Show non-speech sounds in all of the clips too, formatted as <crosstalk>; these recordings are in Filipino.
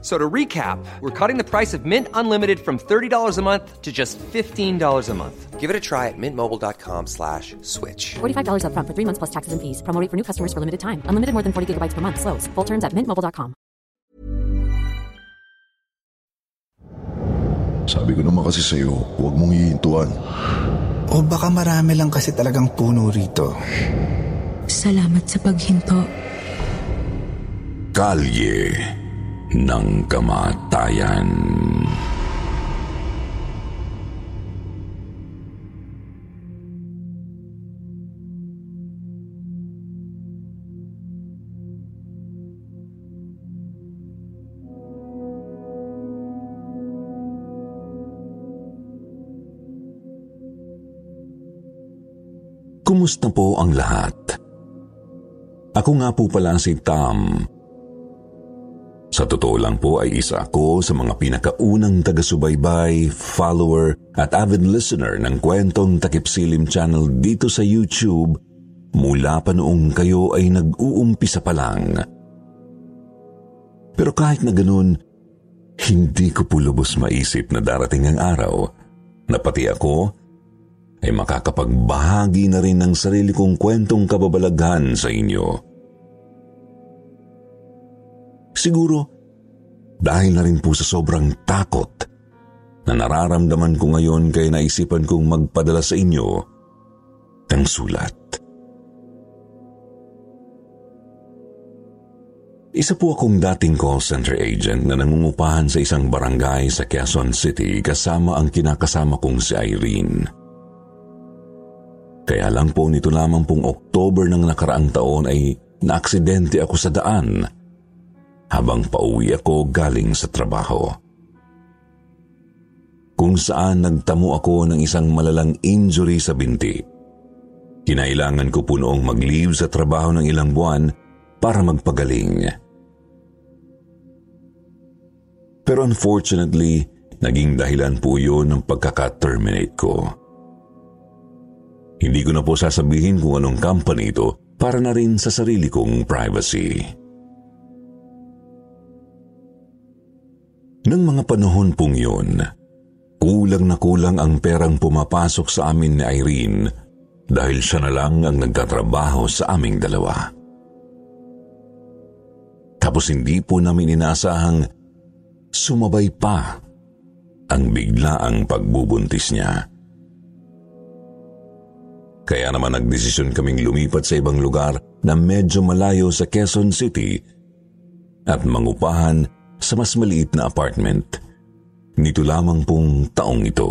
So to recap, we're cutting the price of Mint Unlimited from $30 a month to just $15 a month. Give it a try at mintmobile.com slash switch. $45 upfront for three months plus taxes and fees. Promo rate for new customers for limited time. Unlimited more than 40 gigabytes per month. Slows. Full terms at mintmobile.com. Sabi ko naman kasi sa'yo, huwag mong hihintuan. O baka marami lang kasi talagang puno rito. Salamat sa paghinto. Kalye ng kamatayan. Kumusta po ang lahat? Ako nga po pala si Tom. Sa totoo lang po ay isa ako sa mga pinakaunang taga-subaybay, follower at avid listener ng kwentong Takipsilim channel dito sa YouTube mula pa noong kayo ay nag-uumpisa pa lang. Pero kahit na ganun, hindi ko po lubos maisip na darating ang araw na pati ako ay makakapagbahagi na rin ng sarili kong kwentong kababalaghan sa inyo. Siguro, dahil na rin po sa sobrang takot na nararamdaman ko ngayon kaya naisipan kong magpadala sa inyo ng sulat. Isa po akong dating call center agent na nangungupahan sa isang barangay sa Quezon City kasama ang kinakasama kong si Irene. Kaya lang po nito lamang pong October ng nakaraang taon ay naaksidente ako sa daan habang pauwi ako galing sa trabaho. Kung saan nagtamo ako ng isang malalang injury sa binti. Kinailangan ko po noong mag-leave sa trabaho ng ilang buwan para magpagaling. Pero unfortunately, naging dahilan po yun ng pagkaka-terminate ko. Hindi ko na po sasabihin kung anong company ito para na rin sa sarili kong privacy. Nang mga panahon pong yun, kulang na kulang ang perang pumapasok sa amin ni Irene dahil siya na lang ang nagtatrabaho sa aming dalawa. Tapos hindi po namin inasahang sumabay pa ang biglaang pagbubuntis niya. Kaya naman nagdesisyon kaming lumipat sa ibang lugar na medyo malayo sa Quezon City at mangupahan sa mas maliit na apartment. Nito lamang pong taong ito.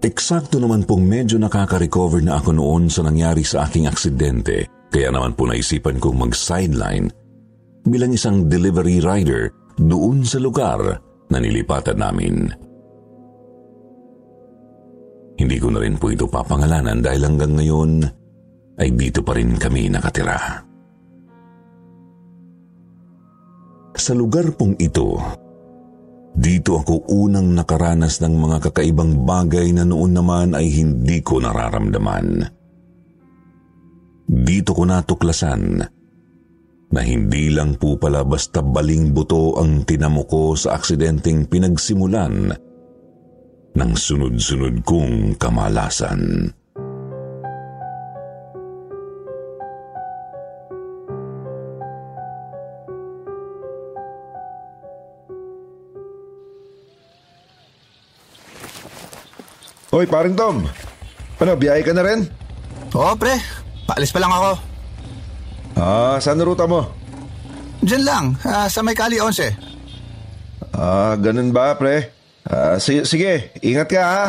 Eksakto naman pong medyo nakaka-recover na ako noon sa nangyari sa aking aksidente kaya naman po naisipan kong mag-sideline bilang isang delivery rider doon sa lugar na nilipatan namin. Hindi ko na rin po ito papangalanan dahil hanggang ngayon ay dito pa rin kami nakatira. Sa lugar pong ito, dito ako unang nakaranas ng mga kakaibang bagay na noon naman ay hindi ko nararamdaman. Dito ko natuklasan na hindi lang po pala basta baling buto ang tinamo ko sa aksidenteng pinagsimulan ng sunod-sunod kong kamalasan. Hoy, paring Tom. Ano, biyahe ka na rin? Oo, pre. Paalis pa lang ako. Ah, saan na ruta mo? Diyan lang, ah, sa may kali 11. Ah, ganun ba, pre? Ah, sige, sige, ingat ka ha.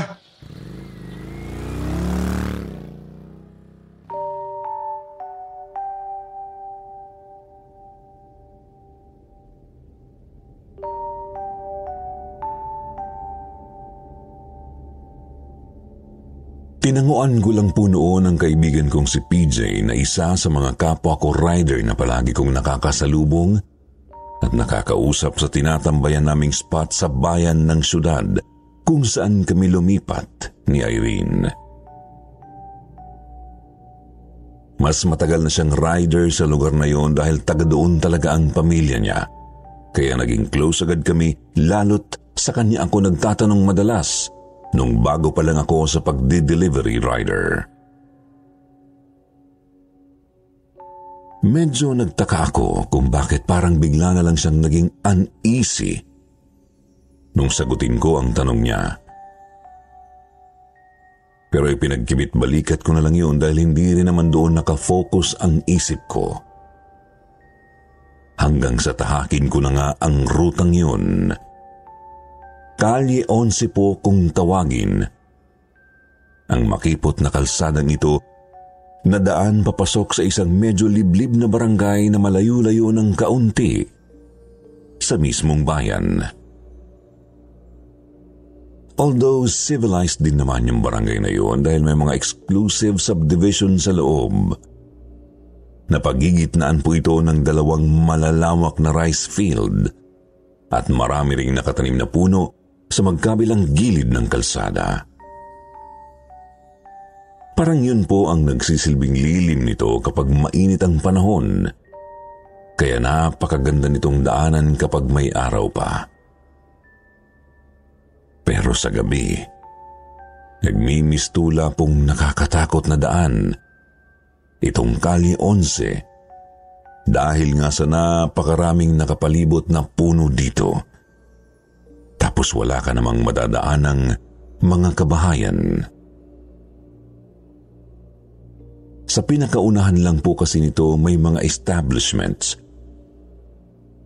Hinanguan ko lang po noon ang kaibigan kong si PJ na isa sa mga kapwa ko rider na palagi kong nakakasalubong at nakakausap sa tinatambayan naming spot sa bayan ng syudad kung saan kami lumipat ni Irene. Mas matagal na siyang rider sa lugar na yon dahil taga doon talaga ang pamilya niya. Kaya naging close agad kami lalo't sa kanya ako nagtatanong madalas nung bago pa lang ako sa pagdi-delivery rider. Medyo nagtaka ako kung bakit parang bigla na lang siyang naging uneasy nung sagutin ko ang tanong niya. Pero ipinagkibit balikat ko na lang yun dahil hindi rin naman doon nakafocus ang isip ko. Hanggang sa tahakin ko na nga ang rutang yun. Kalye 11 po kung tawagin. Ang makipot na kalsadang ito nadaan papasok sa isang medyo liblib na barangay na malayo-layo ng kaunti sa mismong bayan. Although civilized din naman yung barangay na yun dahil may mga exclusive subdivision sa loob, napagigitnaan po ito ng dalawang malalawak na rice field at marami ring nakatanim na puno sa magkabilang gilid ng kalsada. Parang yun po ang nagsisilbing lilim nito kapag mainit ang panahon. Kaya napakaganda nitong daanan kapag may araw pa. Pero sa gabi, nagmimistula pong nakakatakot na daan. Itong Kali 11 dahil nga sa napakaraming nakapalibot na puno dito. Tapos wala ka namang madadaan ng mga kabahayan. Sa pinakaunahan lang po kasi nito may mga establishments.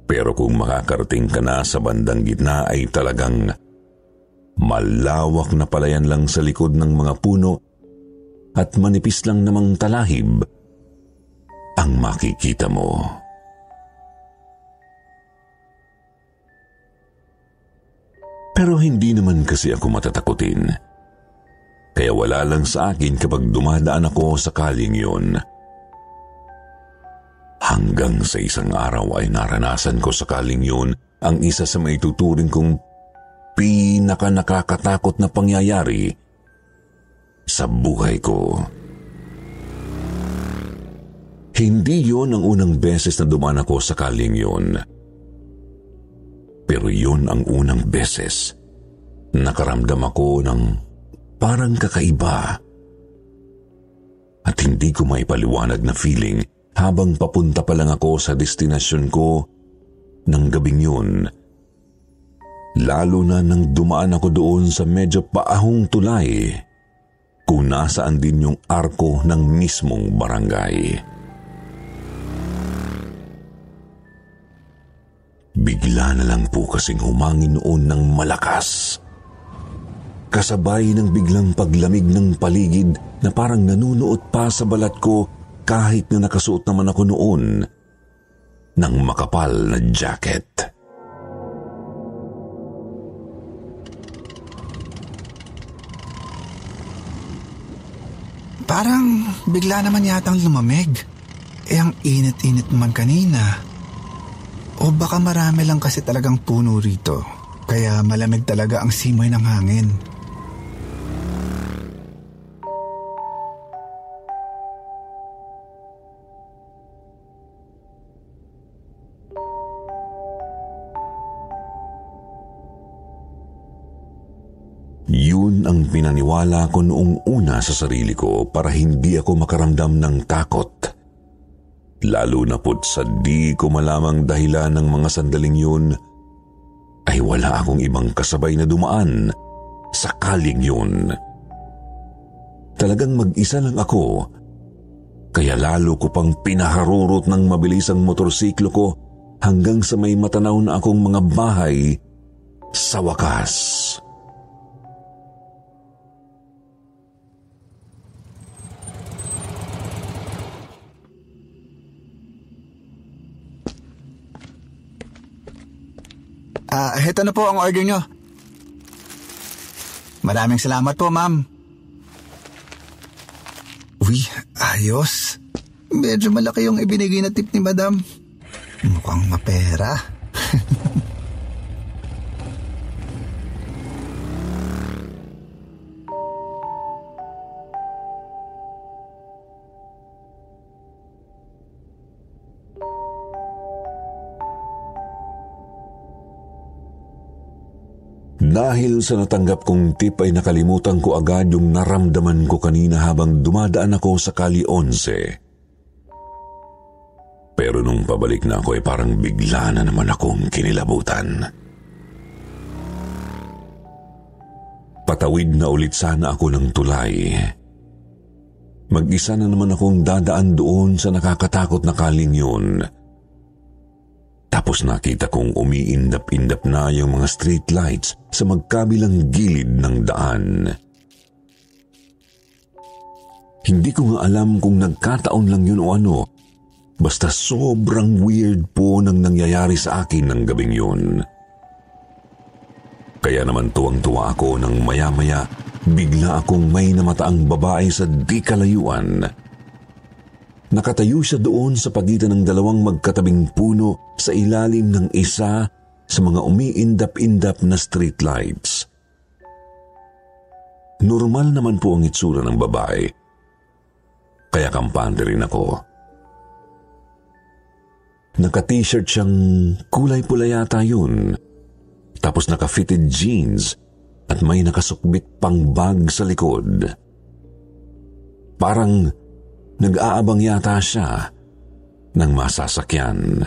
Pero kung makakarating ka na sa bandang gitna ay talagang malawak na palayan lang sa likod ng mga puno at manipis lang namang talahib ang makikita mo. Pero hindi naman kasi ako matatakutin. Kaya wala lang sa akin kapag dumadaan ako sa kaling yun. Hanggang sa isang araw ay naranasan ko sa kaling yun ang isa sa maituturing kong pinaka nakakatakot na pangyayari sa buhay ko. Hindi yon ang unang beses na duman ako sa kaling yun. Pero yun ang unang beses. Nakaramdam ako ng parang kakaiba. At hindi ko maipaliwanag na feeling habang papunta pa lang ako sa destinasyon ko ng gabing yun. Lalo na nang dumaan ako doon sa medyo paahong tulay kung nasaan din yung arko ng mismong barangay. Bigla na lang po kasing humangin noon ng malakas. Kasabay ng biglang paglamig ng paligid na parang nanunuot pa sa balat ko kahit na nakasuot naman ako noon ng makapal na jacket. Parang bigla naman yatang lumamig. Eh ang init-init naman kanina. O baka marami lang kasi talagang puno rito. Kaya malamig talaga ang simoy ng hangin. Yun ang pinaniwala ko noong una sa sarili ko para hindi ako makaramdam ng takot. Lalo na po't sa di ko malamang dahilan ng mga sandaling yun, ay wala akong ibang kasabay na dumaan sa kaling yun. Talagang mag-isa lang ako, kaya lalo ko pang pinaharurot ng mabilis ang motorsiklo ko hanggang sa may matanaw na akong mga bahay sa wakas. Ah, heto na po ang order nyo. Maraming salamat po, ma'am. Uy, ayos. Medyo malaki yung ibinigay na tip ni madam. Mukhang mapera. <laughs> Dahil sa natanggap kong tip ay nakalimutan ko agad yung naramdaman ko kanina habang dumadaan ako sa Kali 11. Pero nung pabalik na ako ay parang bigla na naman akong kinilabutan. Patawid na ulit sana ako ng tulay. Mag-isa na naman akong dadaan doon sa nakakatakot na kaling yun. Tapos nakita kong umiindap-indap na yung mga street lights sa magkabilang gilid ng daan. Hindi ko nga alam kung nagkataon lang yun o ano, basta sobrang weird po nang nangyayari sa akin ng gabing yun. Kaya naman tuwang-tuwa ako nang maya-maya bigla akong may namataang babae sa di kalayuan Nakatayo siya doon sa pagitan ng dalawang magkatabing puno sa ilalim ng isa sa mga umiindap-indap na street lights. Normal naman po ang itsura ng babae. Kaya kampante rin ako. Naka-t-shirt siyang kulay pula yata yun. Tapos naka-fitted jeans at may nakasukbit pang bag sa likod. Parang Nag-aabang yata siya ng masasakyan.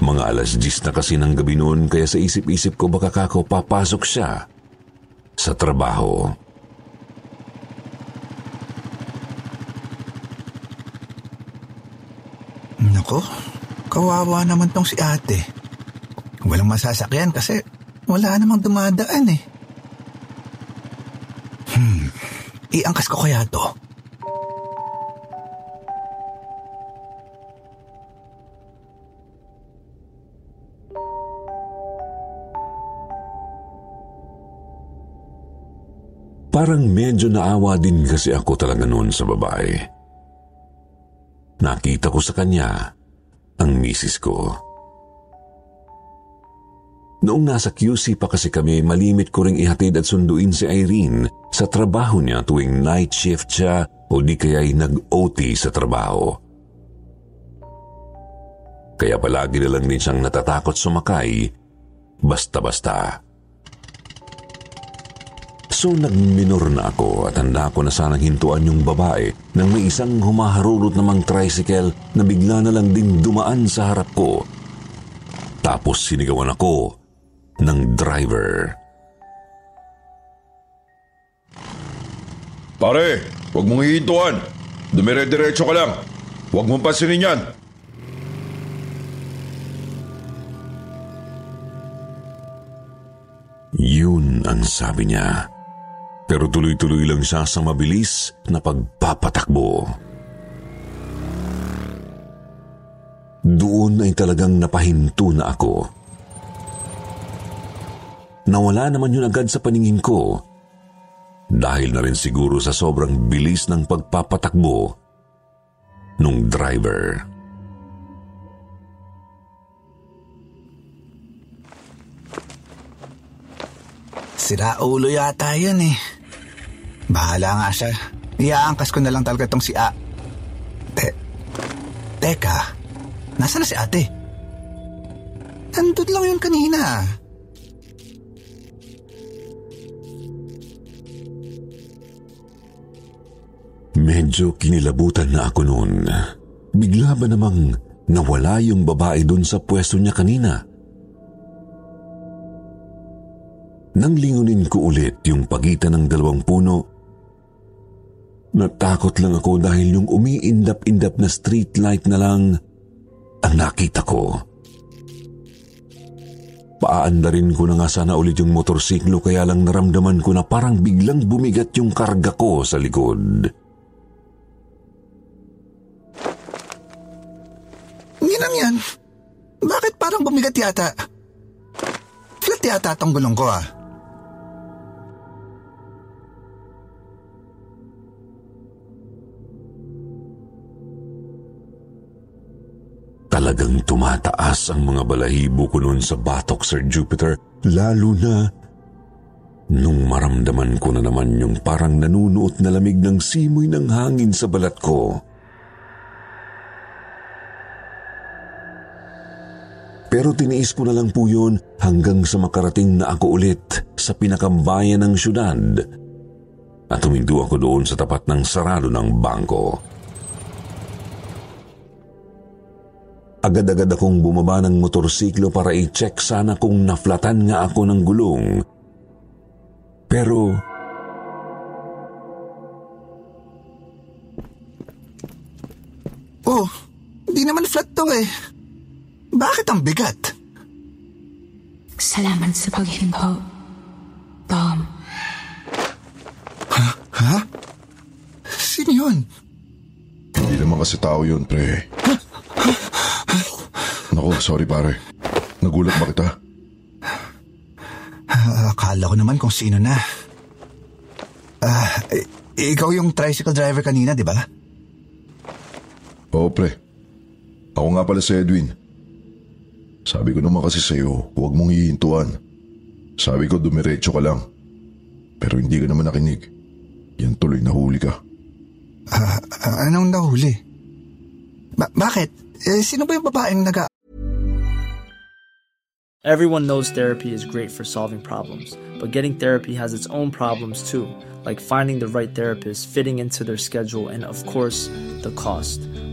Mga alas 10 na kasi ng gabi noon kaya sa isip-isip ko baka kako papasok siya sa trabaho. Nako, kawawa naman tong si ate. Walang masasakyan kasi wala namang dumadaan eh. Iangkas ko kaya to. Parang medyo naawa din kasi ako talaga noon sa babae. Nakita ko sa kanya ang misis ko. Noong nasa QC pa kasi kami, malimit ko ring ihatid at sunduin si Irene sa trabaho niya tuwing night shift siya o di kaya'y nag-OT sa trabaho. Kaya palagi na lang din siyang natatakot sumakay, basta-basta. So nagminor na ako at handa ko na sanang hintuan yung babae nang may isang humaharurot namang tricycle na bigla na lang din dumaan sa harap ko. Tapos sinigawan ako ng driver. Pare, huwag mong hihintuan. Dumire-diretso ka lang. Huwag mong pasinin yan. Yun ang sabi niya. Pero tuloy-tuloy lang siya sa mabilis na pagpapatakbo. Doon ay talagang napahinto na ako. Nawala naman yun agad sa paningin ko. Dahil na rin siguro sa sobrang bilis ng pagpapatakbo nung driver. Sira ulo yata yan eh. Bahala nga siya. Iaangkas ko na lang talaga tong si A. Te, teka, nasa na si ate? Nandun lang yun kanina. Medyo kinilabutan na ako noon. Bigla ba namang nawala yung babae doon sa pwesto niya kanina? Nang lingunin ko ulit yung pagitan ng dalawang puno, natakot lang ako dahil yung umiindap-indap na street light na lang ang nakita ko. Paandarin ko na nga sana ulit yung motorsiklo kaya lang naramdaman ko na parang biglang bumigat yung karga ko sa likod. Ninang yan, bakit parang bumigat yata? Flat yata tong gulong ko ah. Talagang tumataas ang mga balahibo ko noon sa batok, Sir Jupiter, lalo na nung maramdaman ko na naman yung parang nanunuot na lamig ng simoy ng hangin sa balat ko. Pero tiniis ko na lang po yun hanggang sa makarating na ako ulit sa pinakambayan ng syudad at tumindo ako doon sa tapat ng sarado ng bangko. Agad-agad akong bumaba ng motorsiklo para i-check sana kung naflatan nga ako ng gulong. Pero... Oh, hindi naman flat to eh. Bakit ang bigat? Salamat sa paghinto, Tom. Ha? Sino yun? Hindi naman kasi tao yun, pre. Naku, sorry pare. Nagulat ba kita? Ah, akala ko naman kung sino na. Ah, i- ikaw yung tricycle driver kanina, di ba? Oo, pre. Ako nga pala si Edwin. Sabi ko naman kasi sa'yo, huwag mong hihintuan. Sabi ko dumiretso ka lang. Pero hindi ka naman nakinig. Yan tuloy nahuli ka. Ah, ah, anong nahuli? Ba- bakit? Eh, sino ba yung babaeng naga... Everyone knows therapy is great for solving problems, but getting therapy has its own problems too, like finding the right therapist, fitting into their schedule, and of course, the cost.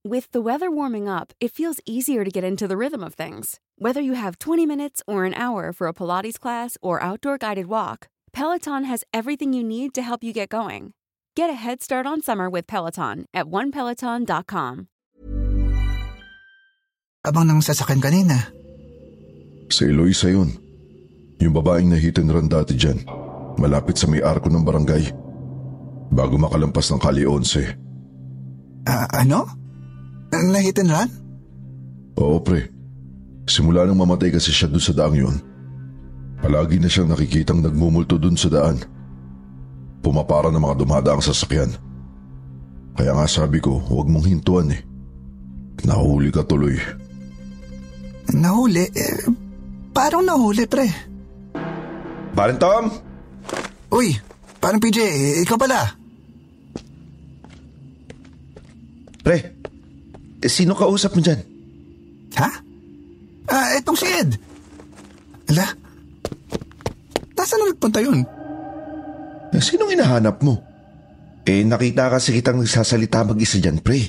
With the weather warming up, it feels easier to get into the rhythm of things. Whether you have 20 minutes or an hour for a Pilates class or outdoor guided walk, Peloton has everything you need to help you get going. Get a head start on summer with Peloton at onepeloton.com. Abang ng sasakyan kanina. Si Eloisa yun. Yung babaeng na hit and run dati dyan. Malapit sa may arko ng barangay. Bago makalampas ng Kali 11. Ah, ano? Nahit and run? Oo pre. Simula nang mamatay kasi siya doon sa daang yun. Palagi na siyang nakikitang nagmumulto doon sa daan. Pumapara ng mga dumadaang sasakyan. Kaya nga sabi ko, huwag mong hintuan eh. Nahuli ka tuloy. Nahuli? Eh, parang nahuli, pre. Parin Tom! Uy, parang PJ, eh, ikaw pala. Pre, sino kausap mo dyan? Ha? Ah, etong si Ed. Ala, nasaan na nagpunta yun? Eh, sinong hinahanap mo? Eh, nakita kasi kitang nagsasalita mag-isa dyan, pre.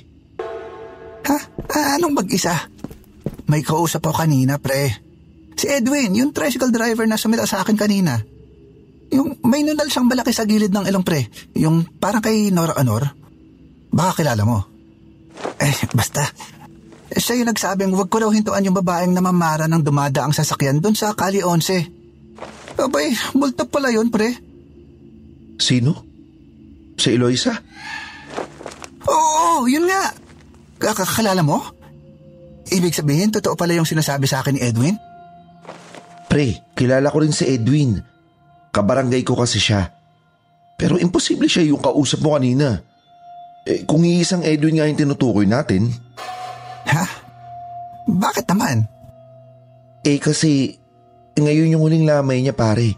Ha? Ah, anong mag-isa? May kausap ako kanina, pre. Si Edwin, yung tricycle driver na sumita sa akin kanina. Yung may nunal siyang malaki sa gilid ng ilong, pre. Yung parang kay Nora Anor. Baka kilala mo. Eh, basta. Eh, Siya yung nagsabing huwag ko daw hintuan yung babaeng namamara ng dumadaang sasakyan doon sa Kali 11. Abay, multo pala yun, pre. Sino? Si Eloisa? Oo, yun nga. Kakakalala mo? Ibig sabihin, totoo pala yung sinasabi sa akin ni Edwin? Pre, kilala ko rin si Edwin. Kabarangay ko kasi siya. Pero imposible siya yung kausap mo kanina. Eh, kung iisang Edwin nga yung tinutukoy natin. Ha? Bakit naman? Eh kasi, ngayon yung huling lamay niya pare.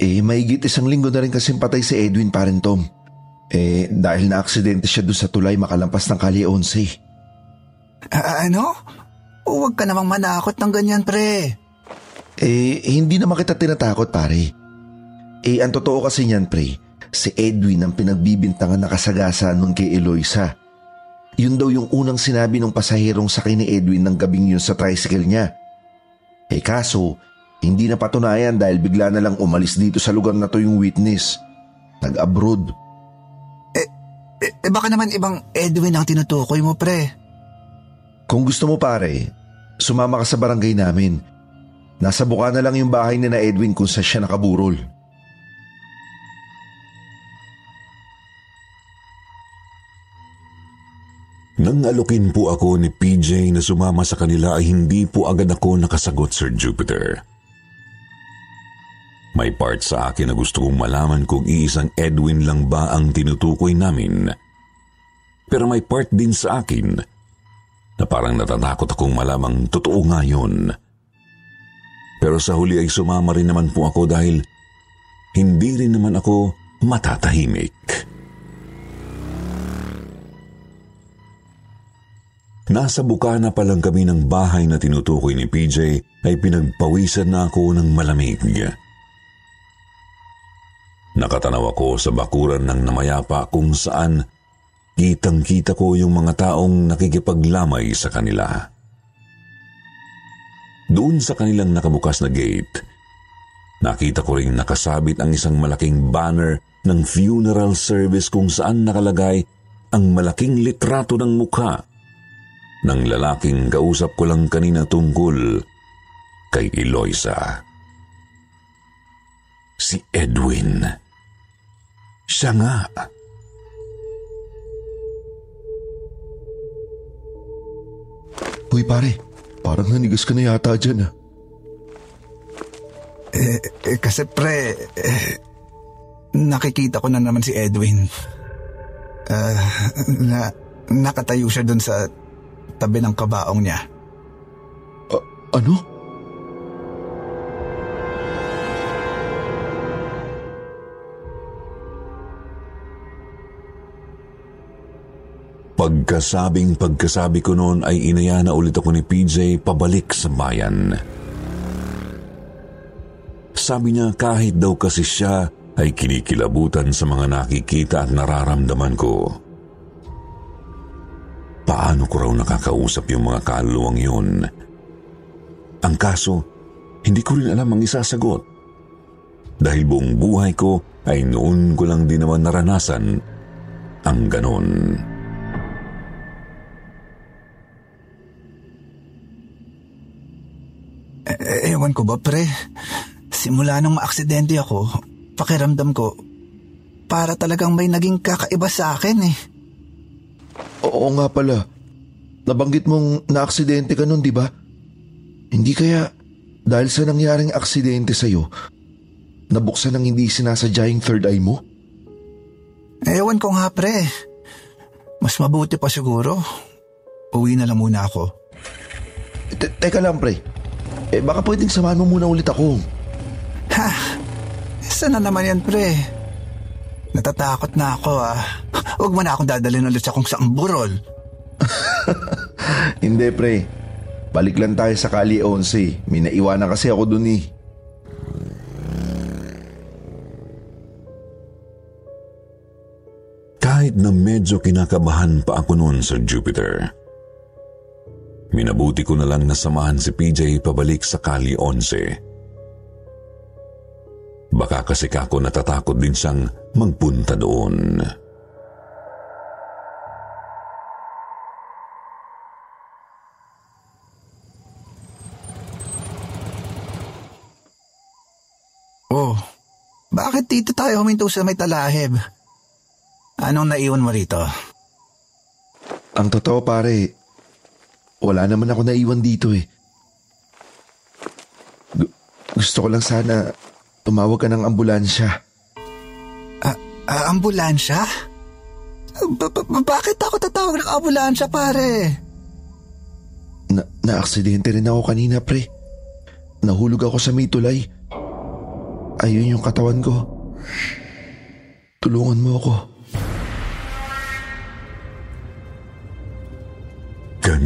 Eh, maigit isang linggo na rin kasi patay si Edwin paren Tom. Eh, dahil na-aksidente siya doon sa tulay makalampas ng Kali 11. A- ano? Huwag ka namang manakot ng ganyan, pre. Eh, hindi naman kita tinatakot pare. Eh, ang totoo kasi niyan pre, si Edwin ang pinagbibintangan na kasagasa nun kay Eloisa. Yun daw yung unang sinabi ng pasahirong sakay ni Edwin ng gabing yun sa tricycle niya. Eh kaso, hindi na patunayan dahil bigla na lang umalis dito sa lugar na to yung witness. Nag-abroad. Eh, eh baka naman ibang Edwin ang tinutukoy mo, pre. Kung gusto mo pare, sumama ka sa barangay namin. Nasa buka na lang yung bahay ni na Edwin kung saan siya nakaburol. Nang alukin po ako ni PJ na sumama sa kanila ay hindi po agad ako nakasagot, Sir Jupiter. May part sa akin na gusto kong malaman kung iisang Edwin lang ba ang tinutukoy namin. Pero may part din sa akin na parang natatakot akong malamang totoo nga yun. Pero sa huli ay sumama rin naman po ako dahil hindi rin naman ako matatahimik. Nasa bukana pa lang kami ng bahay na tinutukoy ni PJ ay pinagpawisan na ako ng malamig. Nakatanaw ako sa bakuran ng namayapa kung saan kitang-kita ko yung mga taong nakikipaglamay sa kanila. Doon sa kanilang nakabukas na gate, nakita ko rin nakasabit ang isang malaking banner ng funeral service kung saan nakalagay ang malaking litrato ng mukha ng lalaking kausap ko lang kanina tungkol kay Eloisa. Si Edwin. Siya nga. Uy pare, parang nanigas ka na yata dyan ah. Eh, eh, kasi pre, eh, nakikita ko na naman si Edwin. Uh, na, nakatayo siya dun sa tabi ng kabaong niya. Uh, ano? Pagkasabing pagkasabi ko noon ay inaya na ulit ako ni PJ pabalik sa bayan. Sabi niya kahit daw kasi siya ay kinikilabutan sa mga nakikita at nararamdaman ko. Paano ko raw nakakausap yung mga kaluluwang yun? Ang kaso, hindi ko rin alam ang isasagot. Dahil buong buhay ko ay noon ko lang din naman naranasan ang ganon. E- ewan ko ba pre, simula nung maaksidente ako, pakiramdam ko, para talagang may naging kakaiba sa akin eh. Oo nga pala. Nabanggit mong naaksidente ka nun, di ba? Hindi kaya dahil sa nangyaring aksidente sa'yo, nabuksan ng hindi sinasadya yung third eye mo? Ewan ko nga pre. Mas mabuti pa siguro. Uwi na lang muna ako. Te- teka lang pre. Eh baka pwedeng samahan mo muna ulit ako. Ha? Saan na naman yan pre? Natatakot na ako ah. Huwag mo na akong dadalhin ulit sa kung saang burol. <laughs> Hindi pre. Balik lang tayo sa Kali 11. May naiwanan kasi ako dun eh. Kahit na medyo kinakabahan pa ako noon sa Jupiter. Minabuti ko na lang nasamahan si PJ pabalik sa Kali 11. Baka kasi kako natatakot din siyang magpunta doon. Oh, bakit dito tayo huminto sa may talahib? Anong naiwan mo rito? Ang totoo pare, wala naman ako naiwan dito eh. Gu- gusto ko lang sana tumawag ka ng ambulansya. Ah, ah, ambulansya? Ba- ba- bakit ako tatawag ng ambulansya, pare? Na na-aksidente rin ako kanina pre. Nahulog ako sa may tulay. Ayun yung katawan ko. Tulungan mo ako.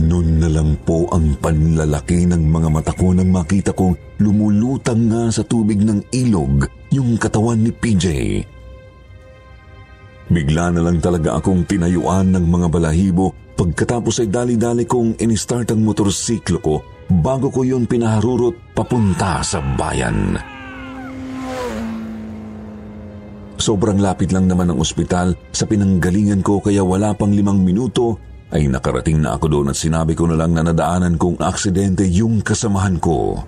Ganun na lang po ang panlalaki ng mga mata ko nang makita kong lumulutang nga sa tubig ng ilog yung katawan ni PJ. Bigla na lang talaga akong tinayuan ng mga balahibo pagkatapos ay dali-dali kong inistart ang motorsiklo ko bago ko yun pinaharurot papunta sa bayan. Sobrang lapit lang naman ng ospital sa pinanggalingan ko kaya wala pang limang minuto ay nakarating na ako doon at sinabi ko na lang na nadaanan kong aksidente yung kasamahan ko.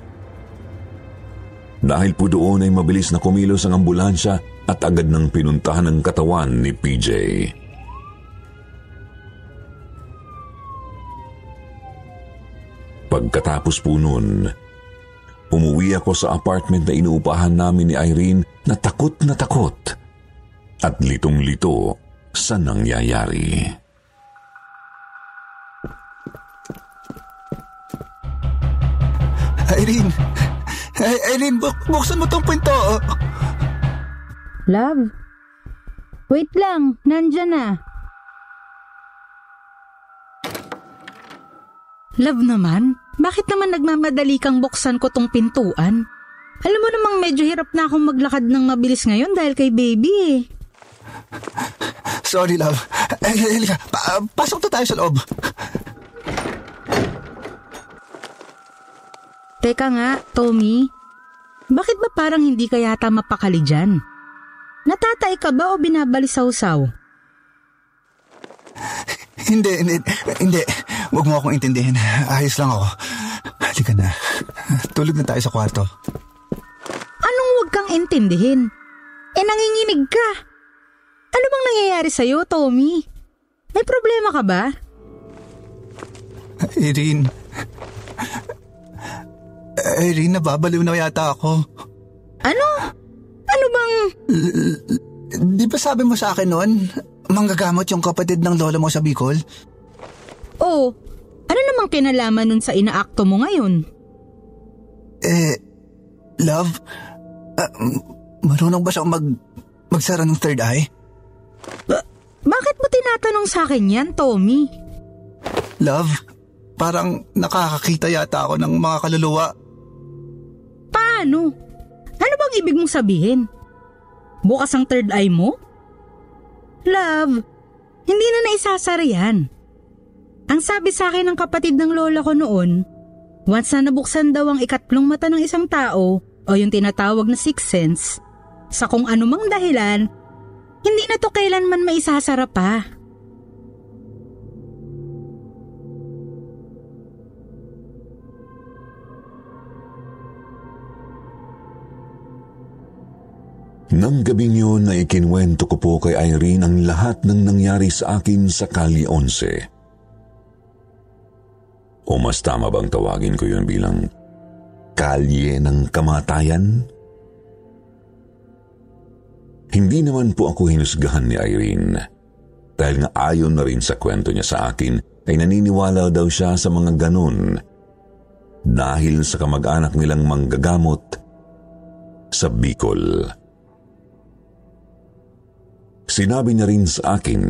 Dahil po doon ay mabilis na kumilos ang ambulansya at agad nang pinuntahan ang katawan ni PJ. Pagkatapos po nun, umuwi ako sa apartment na inuupahan namin ni Irene na takot na takot at litong-lito sa nangyayari. Irene! Irene, buk- buksan mo tong pinto. Love? Wait lang, nandyan na. Love naman, bakit naman nagmamadali kang buksan ko tong pintuan? Alam mo namang medyo hirap na akong maglakad ng mabilis ngayon dahil kay baby eh. Sorry, love. Eh, halika, pa- pasok na tayo sa loob. Teka nga, Tommy. Bakit ba parang hindi ka yata mapakali dyan? Natatay ka ba o binabalisaw-saw? <laughs> Hindi, hindi, hindi. Huwag mo akong intindihin. Ayos lang ako. Halika na. Tulog na tayo sa kwarto. Anong huwag kang intindihin? Eh nanginginig ka. Ano bang nangyayari sa'yo, Tommy? May problema ka ba? Irene. Irene, nababaliw na yata ako. Ano? Ano bang... Di ba sabi mo sa akin noon, manggagamot yung kapatid ng lola mo sa Bicol? Oh, ano namang kinalaman nun sa inaakto mo ngayon? Eh, love, m- marunong ba siyang mag, magsara ng third eye? Ba- bakit mo tinatanong sa akin yan, Tommy? Love, parang nakakakita yata ako ng mga kaluluwa. Paano? Ano bang ibig mong sabihin? Bukas ang third eye mo? Love, hindi na naisasara yan. Ang sabi sa akin ng kapatid ng lola ko noon, once na nabuksan daw ang ikatlong mata ng isang tao o yung tinatawag na sixth sense, sa kung anumang dahilan, hindi na to kailanman maisasara pa. Nang gabing yun na ikinwento ko po kay Irene ang lahat ng nangyari sa akin sa Kali 11. O mas tama bang tawagin ko yun bilang kalye ng kamatayan? Hindi naman po ako hinusgahan ni Irene. Dahil nga ayon na rin sa kwento niya sa akin, ay naniniwala daw siya sa mga ganun dahil sa kamag-anak nilang manggagamot sa Bicol. Sinabi niya rin sa akin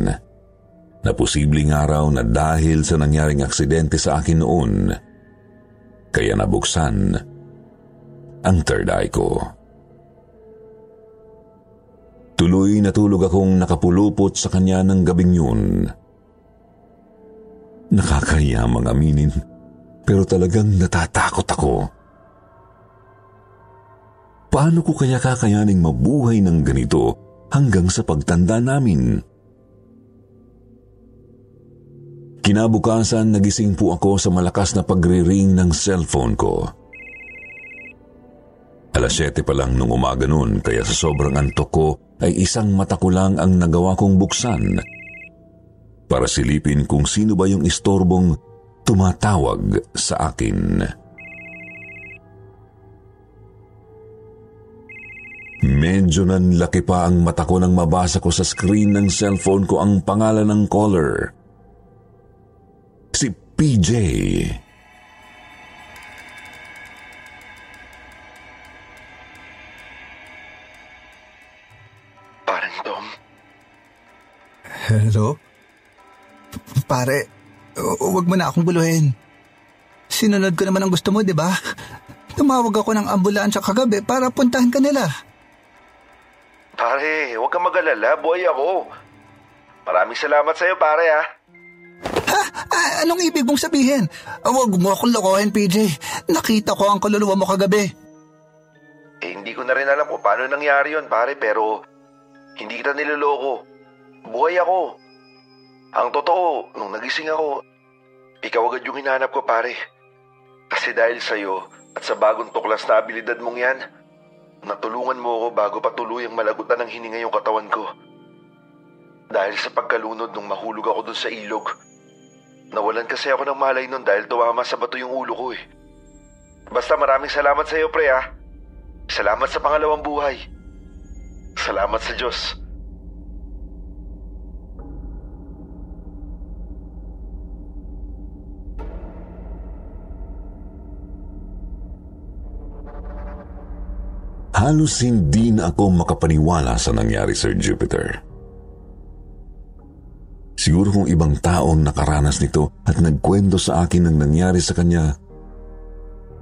na posibleng araw na dahil sa nangyaring aksidente sa akin noon, kaya nabuksan ang third eye ko. Tuloy na tulog akong nakapulupot sa kanya ng gabing yun. Nakakaya mga aminin, pero talagang natatakot ako. Paano ko kaya kakayaning mabuhay ng ganito hanggang sa pagtanda namin? Kinabukasan, nagising po ako sa malakas na pagre-ring ng cellphone ko. Alas 7 pa lang nung umaga noon kaya sa sobrang antok ko ay isang mata ko lang ang nagawa kong buksan para silipin kung sino ba yung istorbong tumatawag sa akin. Medyo nanlaki pa ang mata ko nang mabasa ko sa screen ng cellphone ko ang pangalan ng caller. Si PJ. Parang Tom, Hello? Pare, hu- huwag mo na akong buluhin. Sinunod ko naman ang gusto mo, di ba? Tumawag ako ng ambulansya kagabi para puntahan ka nila. Pare, huwag kang mag-alala. Buhay ako. Maraming salamat sa'yo, pare, ha? Ah, anong ibig mong sabihin? Ah, Huwag mo akong lokohin, PJ. Nakita ko ang kaluluwa mo kagabi. Eh, hindi ko na rin alam kung paano nangyari yon pare, pero hindi kita niloloko. Buhay ako. Ang totoo, nung nagising ako, ikaw agad yung hinanap ko, pare. Kasi dahil sa'yo at sa bagong tuklas na abilidad mong yan, natulungan mo ako bago pa tuluyang malagutan ng hininga yung katawan ko. Dahil sa pagkalunod nung mahulog ako dun sa ilog. Nawalan kasi ako ng malay nun dahil tumama sa bato yung ulo ko eh. Basta maraming salamat sa iyo, pre ah. Salamat sa pangalawang buhay. Salamat sa Diyos. Halos hindi na ako makapaniwala sa nangyari, Sir Jupiter. Siguro kung ibang taong nakaranas nito at nagkwento sa akin ng nangyari sa kanya,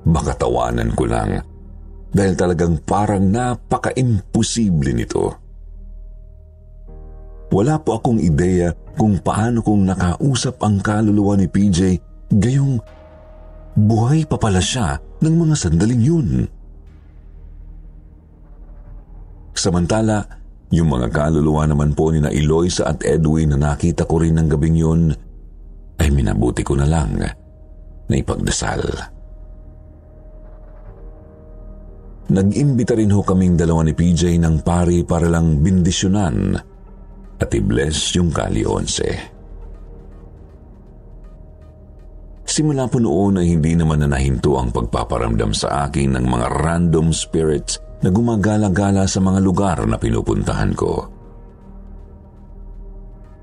baka tawanan ko lang dahil talagang parang napaka-imposible nito. Wala po akong ideya kung paano kong nakausap ang kaluluwa ni PJ gayong buhay pa pala siya ng mga sandaling yun. Samantala, yung mga kaluluwa naman po ni na Eloisa at Edwin na nakita ko rin ng gabing yun, ay minabuti ko na lang na ipagdasal. Nag-imbita rin ho kaming dalawa ni PJ ng pari para lang bindisyonan at i-bless yung Kali 11. Simula po noon ay hindi naman na nahinto ang pagpaparamdam sa akin ng mga random spirits na gumagala-gala sa mga lugar na pinupuntahan ko.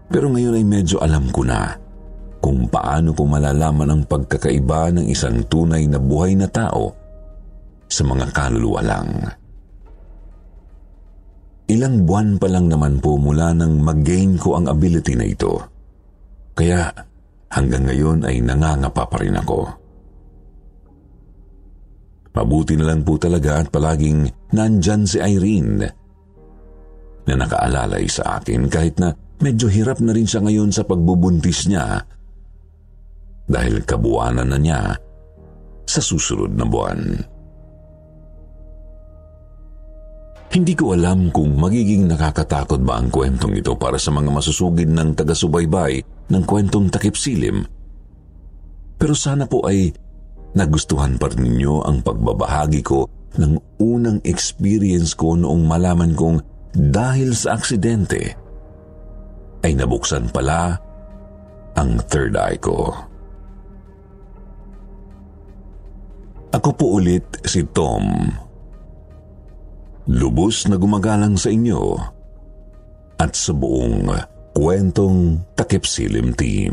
Pero ngayon ay medyo alam ko na kung paano ko malalaman ang pagkakaiba ng isang tunay na buhay na tao sa mga kaluluwa lang. Ilang buwan pa lang naman po mula nang mag-gain ko ang ability na ito. Kaya hanggang ngayon ay nangangapa pa rin ako. Mabuti na lang po talaga at palaging nandyan si Irene na nakaalalay sa akin kahit na medyo hirap na rin siya ngayon sa pagbubuntis niya dahil kabuwanan na niya sa susunod na buwan. Hindi ko alam kung magiging nakakatakot ba ang kwentong ito para sa mga masusugid ng taga-subaybay ng kwentong takip silim. Pero sana po ay nagustuhan pa rin ninyo ang pagbabahagi ko ng unang experience ko noong malaman kong dahil sa aksidente ay nabuksan pala ang third eye ko. Ako po ulit si Tom. Lubos na gumagalang sa inyo at sa buong kwentong takip silim team.